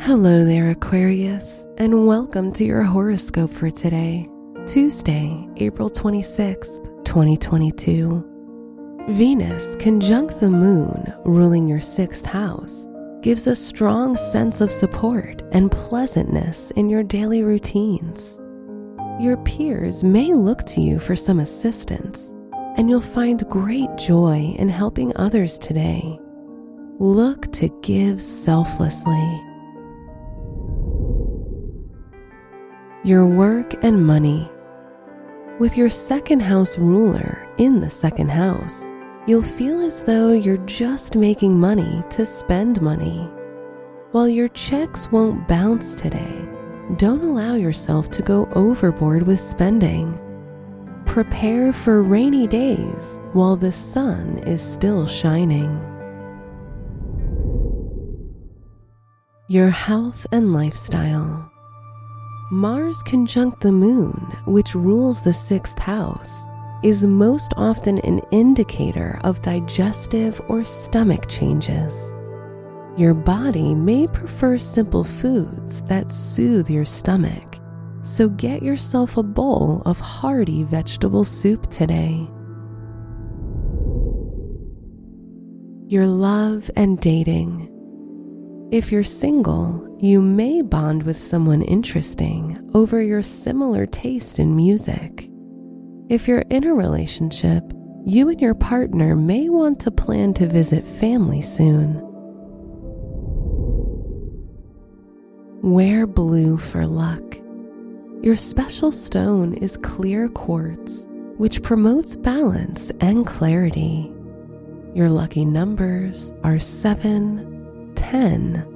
Hello there, Aquarius, and welcome to your horoscope for today, Tuesday, April 26th, 2022. Venus conjunct the moon, ruling your sixth house, gives a strong sense of support and pleasantness in your daily routines. Your peers may look to you for some assistance, and you'll find great joy in helping others today. Look to give selflessly. Your work and money. With your second house ruler in the second house, you'll feel as though you're just making money to spend money. While your checks won't bounce today, don't allow yourself to go overboard with spending. Prepare for rainy days while the sun is still shining. Your health and lifestyle. Mars conjunct the moon, which rules the sixth house, is most often an indicator of digestive or stomach changes. Your body may prefer simple foods that soothe your stomach, so get yourself a bowl of hearty vegetable soup today. Your love and dating. If you're single, you may bond with someone interesting over your similar taste in music. If you're in a relationship, you and your partner may want to plan to visit family soon. Wear blue for luck. Your special stone is clear quartz, which promotes balance and clarity. Your lucky numbers are 7, 10,